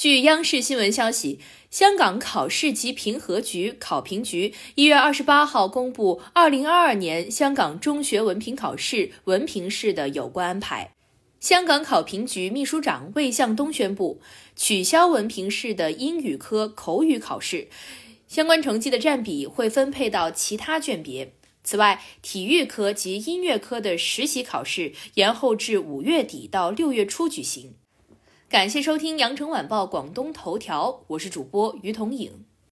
据央视新闻消息，香港考试及评核局考评局一月二十八号公布二零二二年香港中学文凭考试文凭试的有关安排。香港考评局秘书长魏向东宣布，取消文凭试的英语科口语考试，相关成绩的占比会分配到其他卷别。此外，体育科及音乐科的实习考试延后至五月底到六月初举行。感谢收听羊城晚报广东头条，我是主播于彤颖。